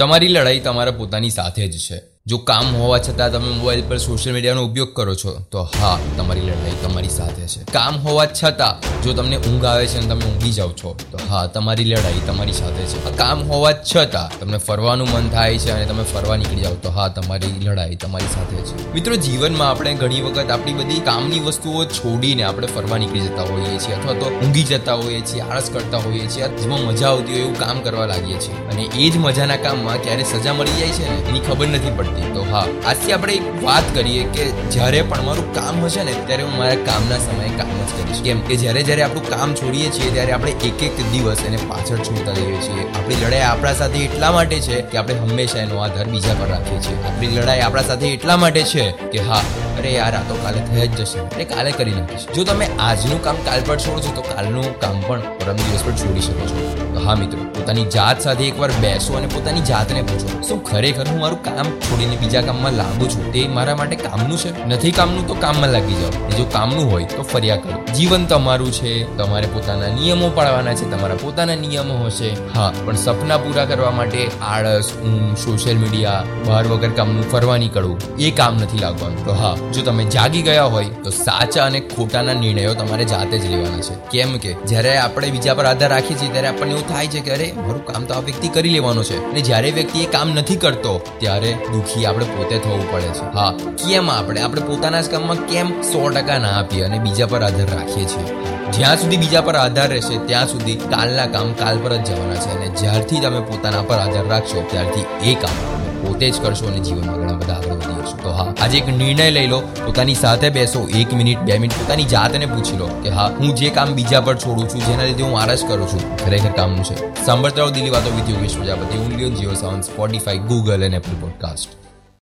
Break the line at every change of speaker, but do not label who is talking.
તમારી લડાઈ તમારા પોતાની સાથે જ છે. જો કામ હોવા છતાં તમે મોબાઈલ પર સોશિયલ મીડિયાનો ઉપયોગ કરો છો, તો હા, તમારી લડાઈ તમારી સાથે છે. કામ હોવા છતાં, જો તમને ઊંઘ આવે છે અને તમે ઊંઘી જાઓ છો, તો હા, તમારી લડાઈ તમારી સાથે છે. કામ હોવા છતાં, તમને ફરવાનું મન થાય છે અને તમે ફરવા નીકળી જાઓ, તો હા, તમારી લડાઈ તમારી સાથે છે. મિત્રો, જીવનમાં આપણે ઘણી વખત આપણી બધી કામની વસ્તુઓ છોડીને આપણે ફરવા નીકળી જતા હોઈએ છીએ, અથવા તો ઊંઘી જતા હોઈએ છીએ, આળસ કરતા હોઈએ છીએ જેમાં મજા આવતી હોય એવું કામ કરવા લાગીએ છીએ. અને એ જ મજાના કામમાં ક્યારે સજા મળી જાય છે ને, એની ખબર નથી પડતી. તો હા. આજથી આપણે એક વાત કરીએ કે જ્યારે પણ મારું કામ હશે ને, ત્યારે હું મારા કામના સમયે કામ જ કરીશ. કેમ કે જ્યારે જ્યારે આપણું કામ છોડીએ છીએ, ત્યારે આપણે એક એક દિવસ એને પાછળ છોડતા જઈએ છીએ. આપણી લડાઈ આપણા સાથે એટલા માટે છે કે આપણે હંમેશા એનો આધાર બીજા પર રાખીએ છીએ. આપણી લડાઈ આપણા સાથે એટલા માટે છે કે હા, અરે યાર, આ તો કાલે થઈ જ જશે. અરે કાલે કરી નાખીશ. જો તમે આજનું કામ કાલ પર છોડો છો, તો કાલનું કામ પણ પરમ દિવસ પર જોડી શકો છો. હા, મિત્રો, પોતાની જાત સાથે એકવાર બેસો અને પોતાની જાતને પૂછો. શું ખરેખર હું મારું કામ છોડીને બીજા કામમાં લાગુ છું? તે મારા માટે કામનું છે? નથી કામનું તો કામમાં લાગી જાઓ. જો કામનું હોય તો ફર્યા કરો. જીવન તમારું છે. તમારે પોતાના નિયમો પાળવાના છે. તમારા પોતાના નિયમો હશે. હા, પણ સપના પૂરા કરવા માટે આળસ, ઊંઘ સોશિયલ મીડિયા બહાર વગર કામનું ફરવા નીકળવું, એ કામ નથી લાગવાનું. તો હા, જો તમે જાગી ગયા હોય, તો સાચા અને ખોટાના નિર્ણયો તમારે જાતે જ લેવાના છે. કેમ કે જ્યારે આપણે બીજા પર આધાર રાખીએ છીએ ત્યારે આપણને એવું થાય છે કે અરે, મારું કામ તો આ વ્યક્તિ કરી લેવાનો છે. અને જ્યારે વ્યક્તિ એ કામ નથી કરતો, ત્યારે દુઃખી આપણે પોતે થવું પડે છે. હા, કેમ આપણે? આપણે પોતાના જ કામમાં કેમ સો ટકા ના આપીએ અને બીજા પર આધાર રાખીએ છીએ? જ્યાં સુધી બીજા પર આધાર રહેશે, ત્યાં સુધી કાલના કામ કાલ પર જ જવાના છે. અને જ્યારથી તમે પોતાના પર આધાર રાખશો, ત્યારથી એ કામ પોતે જ કરશો અને જીવનમાં ઘણા બધા આગળ વધી જશો. તો હા, આજે એક નિર્ણય લઈ લો, પોતાની સાથે બેસો, એક મિનિટ, બે મિનિટ, પોતાની જાતને પૂછી લો કે હા, હું જે કામ બીજા પર છોડું છું, જેના લીધે હું આળસ કરું છું, ખરેખર કામનું છે. સાંભળતા રહો દિલ્હી વાતો વિથ યોગેશ પ્રજાપતિ, હું on Jio Saavn Spotify Google અને એપલ પોડકાસ્ટ